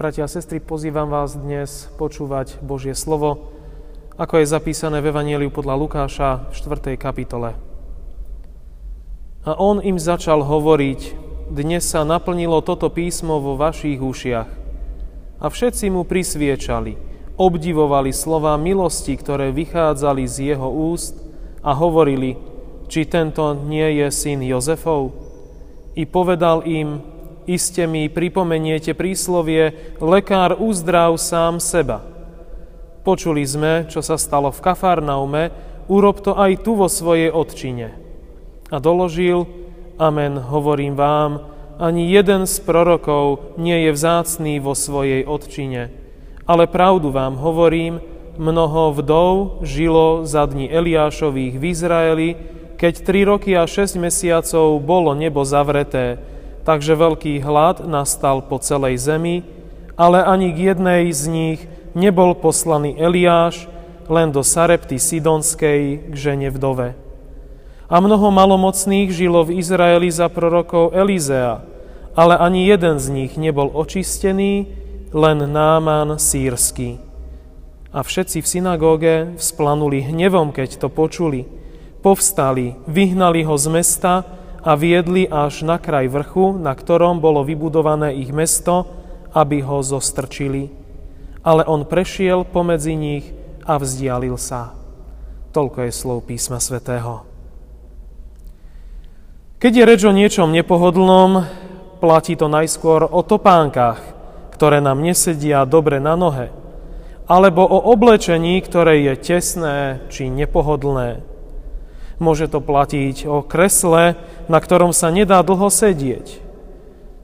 Bratia a sestry, pozývam vás dnes počúvať Božie slovo, ako je zapísané v Evangeliu podľa Lukáša v 4. kapitole. A on im začal hovoriť, dnes sa naplnilo toto písmo vo vašich ušiach. A všetci mu prisviečali, obdivovali slova milosti, ktoré vychádzali z jeho úst a hovorili, či tento nie je syn Jozefov. I povedal im, iste mi pripomeniete príslovie, lekár uzdrav sám seba. Počuli sme, čo sa stalo v Kafarnaume, urob to aj tu vo svojej odčine. A doložil, amen, hovorím vám, ani jeden z prorokov nie je vzácný vo svojej odčine. Ale pravdu vám hovorím, mnoho vdov žilo za dní Eliášových v Izraeli, keď tri roky a šesť mesiacov bolo nebo zavreté, takže veľký hlad nastal po celej zemi, ale ani k jednej z nich nebol poslaný Eliáš, len do Sarepty Sidonskej k žene vdove. A mnoho malomocných žilo v Izraeli za prorokov Elizea, ale ani jeden z nich nebol očistený, len Náman sírsky. A všetci v synagóge vzplanuli hnevom, keď to počuli. Povstali, vyhnali ho z mesta a viedli až na kraj vrchu, na ktorom bolo vybudované ich mesto, aby ho zostrčili. Ale on prešiel pomedzi nich a vzdialil sa. Toľko je slov písma svätého. Keď je reč o niečom nepohodlnom, platí to najskôr o topánkach, ktoré nám nesedia dobre na nohe, alebo o oblečení, ktoré je tesné či nepohodlné. Môže to platiť o kresle, na ktorom sa nedá dlho sedieť.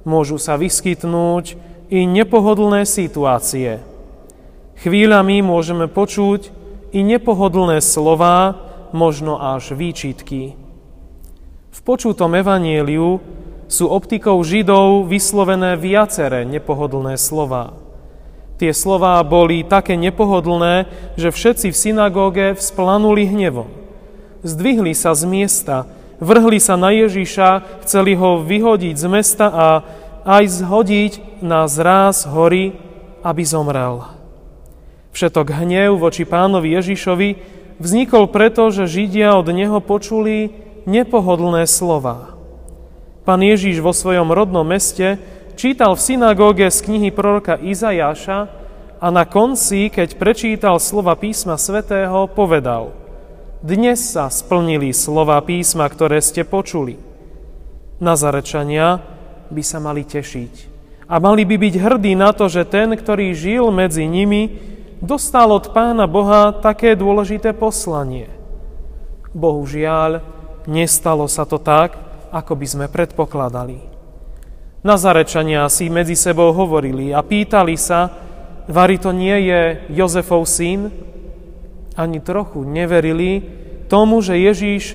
Môžu sa vyskytnúť i nepohodlné situácie. Chvíľami môžeme počuť i nepohodlné slová, možno až výčitky. V počutom evanieliu sú optikou Židov vyslovené viaceré nepohodlné slová. Tie slová boli také nepohodlné, že všetci v synagóge vzplanuli hnevom zdvihli sa z miesta, vrhli sa na Ježiša, chceli ho vyhodiť z mesta a aj zhodiť na zráz hory, aby zomrel. Všetok hnev voči pánovi Ježišovi vznikol preto, že Židia od neho počuli nepohodlné slova. Pán Ježiš vo svojom rodnom meste čítal v synagóge z knihy proroka Izajáša a na konci, keď prečítal slova písma svätého, povedal – dnes sa splnili slova písma, ktoré ste počuli. Nazarečania by sa mali tešiť a mali by byť hrdí na to, že ten, ktorý žil medzi nimi, dostal od Pána Boha také dôležité poslanie. Bohužiaľ, nestalo sa to tak, ako by sme predpokladali. Nazarečania si medzi sebou hovorili a pýtali sa, Vary to nie je Jozefov syn? Ani trochu neverili tomu, že Ježíš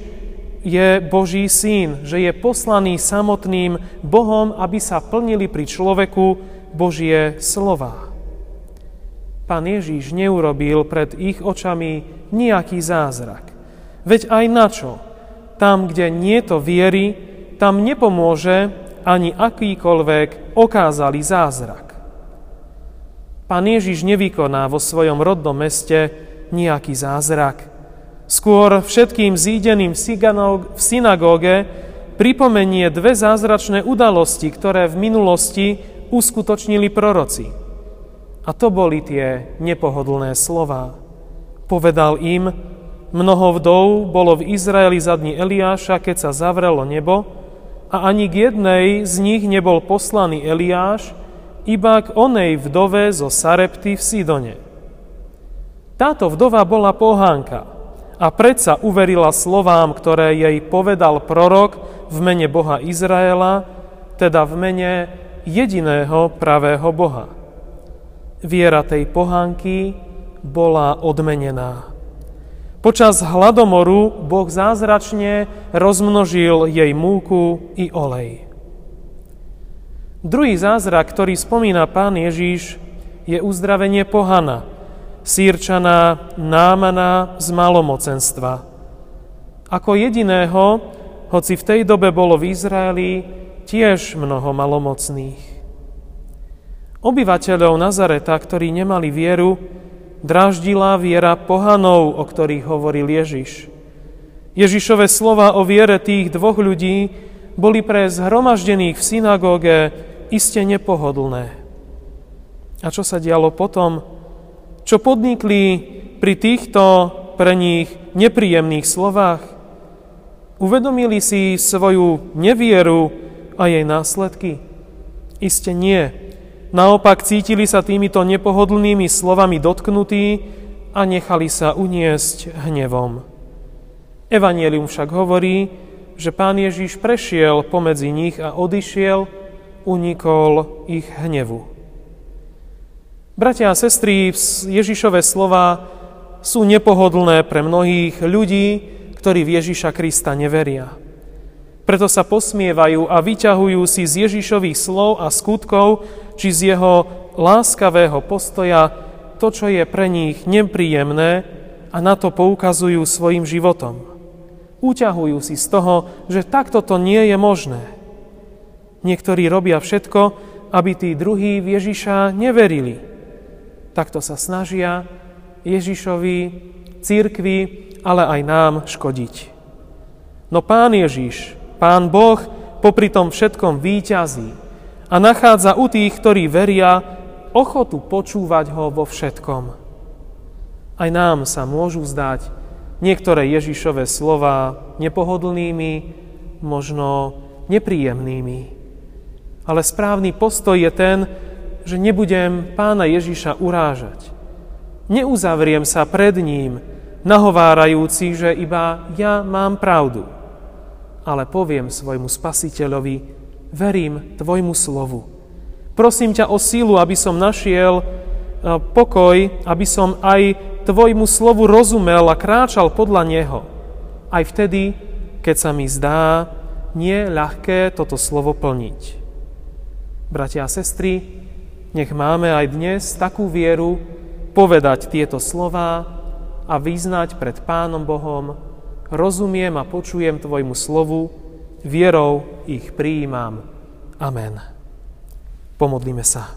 je Boží syn, že je poslaný samotným Bohom, aby sa plnili pri človeku Božie slova. Pán Ježíš neurobil pred ich očami nejaký zázrak. Veď aj na čo? Tam, kde nie to viery, tam nepomôže ani akýkoľvek okázalý zázrak. Pán Ježiš nevykoná vo svojom rodnom meste nejaký zázrak. Skôr všetkým zídeným v synagóge pripomenie dve zázračné udalosti, ktoré v minulosti uskutočnili proroci. A to boli tie nepohodlné slova. Povedal im, mnoho vdov bolo v Izraeli za dní Eliáša, keď sa zavrelo nebo, a ani k jednej z nich nebol poslaný Eliáš, iba k onej vdove zo Sarepty v Sidone. Táto vdova bola pohánka a predsa uverila slovám, ktoré jej povedal prorok v mene Boha Izraela, teda v mene jediného pravého Boha. Viera tej pohánky bola odmenená. Počas hladomoru Boh zázračne rozmnožil jej múku i olej. Druhý zázrak, ktorý spomína pán Ježíš, je uzdravenie pohana, sírčana Námana z malomocenstva. Ako jediného, hoci v tej dobe bolo v Izraeli tiež mnoho malomocných. Obyvateľov Nazareta, ktorí nemali vieru, draždila viera pohanov, o ktorých hovoril Ježiš. Ježišove slova o viere tých dvoch ľudí boli pre zhromaždených v synagóge iste nepohodlné. A čo sa dialo potom? Čo podnikli pri týchto pre nich nepríjemných slovách? Uvedomili si svoju nevieru a jej následky? Iste nie. Naopak cítili sa týmito nepohodlnými slovami dotknutí a nechali sa uniesť hnevom. Evangelium však hovorí, že pán Ježiš prešiel pomedzi nich a odišiel, unikol ich hnevu. Bratia a sestry, Ježišové slova sú nepohodlné pre mnohých ľudí, ktorí v Ježiša Krista neveria. Preto sa posmievajú a vyťahujú si z Ježišových slov a skutkov, či z jeho láskavého postoja to, čo je pre nich nepríjemné a na to poukazujú svojim životom. Uťahujú si z toho, že takto to nie je možné. Niektorí robia všetko, aby tí druhí v Ježiša neverili. Takto sa snažia Ježišovi, církvi, ale aj nám škodiť. No Pán Ježiš, Pán Boh, popri tom všetkom výťazí a nachádza u tých, ktorí veria, ochotu počúvať ho vo všetkom. Aj nám sa môžu zdať niektoré Ježišové slova nepohodlnými, možno nepríjemnými. Ale správny postoj je ten, že nebudem pána Ježiša urážať. Neuzavriem sa pred ním, nahovárajúci, že iba ja mám pravdu. Ale poviem svojmu spasiteľovi, verím tvojmu slovu. Prosím ťa o sílu, aby som našiel eh, pokoj, aby som aj tvojmu slovu rozumel a kráčal podľa neho. Aj vtedy, keď sa mi zdá, nie ľahké toto slovo plniť. Bratia a sestry, nech máme aj dnes takú vieru povedať tieto slova a vyznať pred Pánom Bohom, rozumiem a počujem Tvojmu slovu, vierou ich prijímam. Amen. Pomodlíme sa.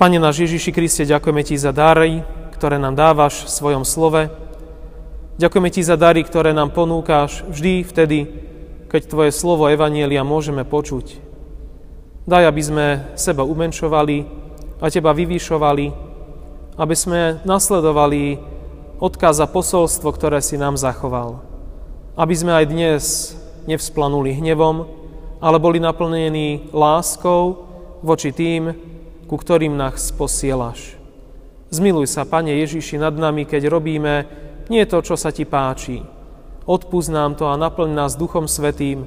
Pane náš Ježiši Kriste, ďakujeme Ti za dary, ktoré nám dávaš v svojom slove. Ďakujeme Ti za dary, ktoré nám ponúkáš vždy vtedy, keď Tvoje slovo Evanielia môžeme počuť. Daj, aby sme seba umenšovali a Teba vyvyšovali, aby sme nasledovali odkaz a posolstvo, ktoré si nám zachoval. Aby sme aj dnes nevzplanuli hnevom, ale boli naplnení láskou voči tým, ku ktorým nás posielaš. Zmiluj sa, Pane Ježiši, nad nami, keď robíme nie to, čo sa Ti páči. Odpúsť nám to a naplň nás Duchom Svetým,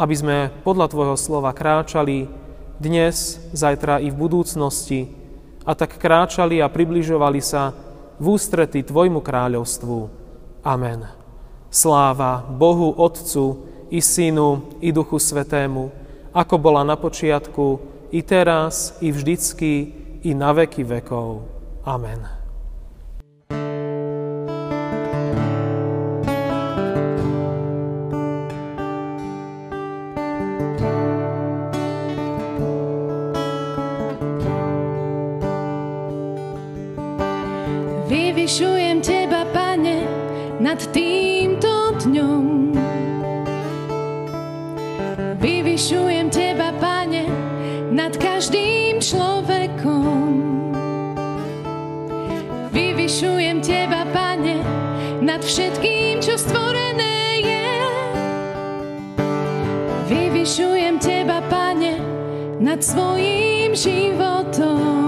aby sme podľa Tvojho slova kráčali dnes, zajtra i v budúcnosti a tak kráčali a približovali sa v ústrety Tvojmu kráľovstvu. Amen. Sláva Bohu Otcu i Synu i Duchu Svetému, ako bola na počiatku, i teraz, i vždycky, i na veky vekov. Amen. Vyvyšujem Teba, Pane, nad každým človekom. Vyvyšujem Teba, Pane, nad všetkým, čo stvorené je. Vyvyšujem Teba, Pane, nad svojím životom.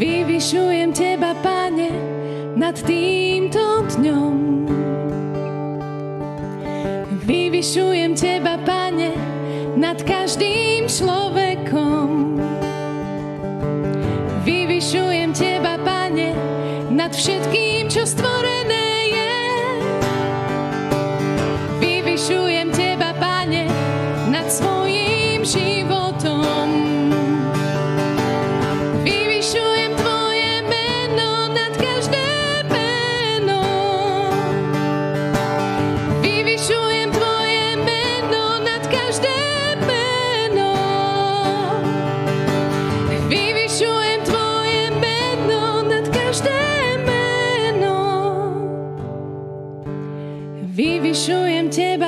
Vyvyšujem Teba, Pane, nad týmto dňom. Vyvyšujem Teba, Pane, nad každým človekom.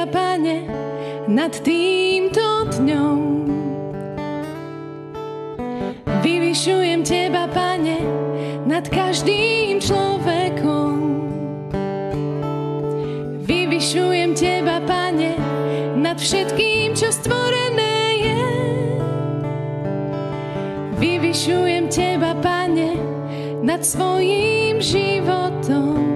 Teba, Pane, nad týmto dňom. Vyvyšujem Teba, Pane, nad každým človekom. Vyvyšujem Teba, Pane, nad všetkým, čo stvorené je. Vyvyšujem Teba, Pane, nad svojím životom.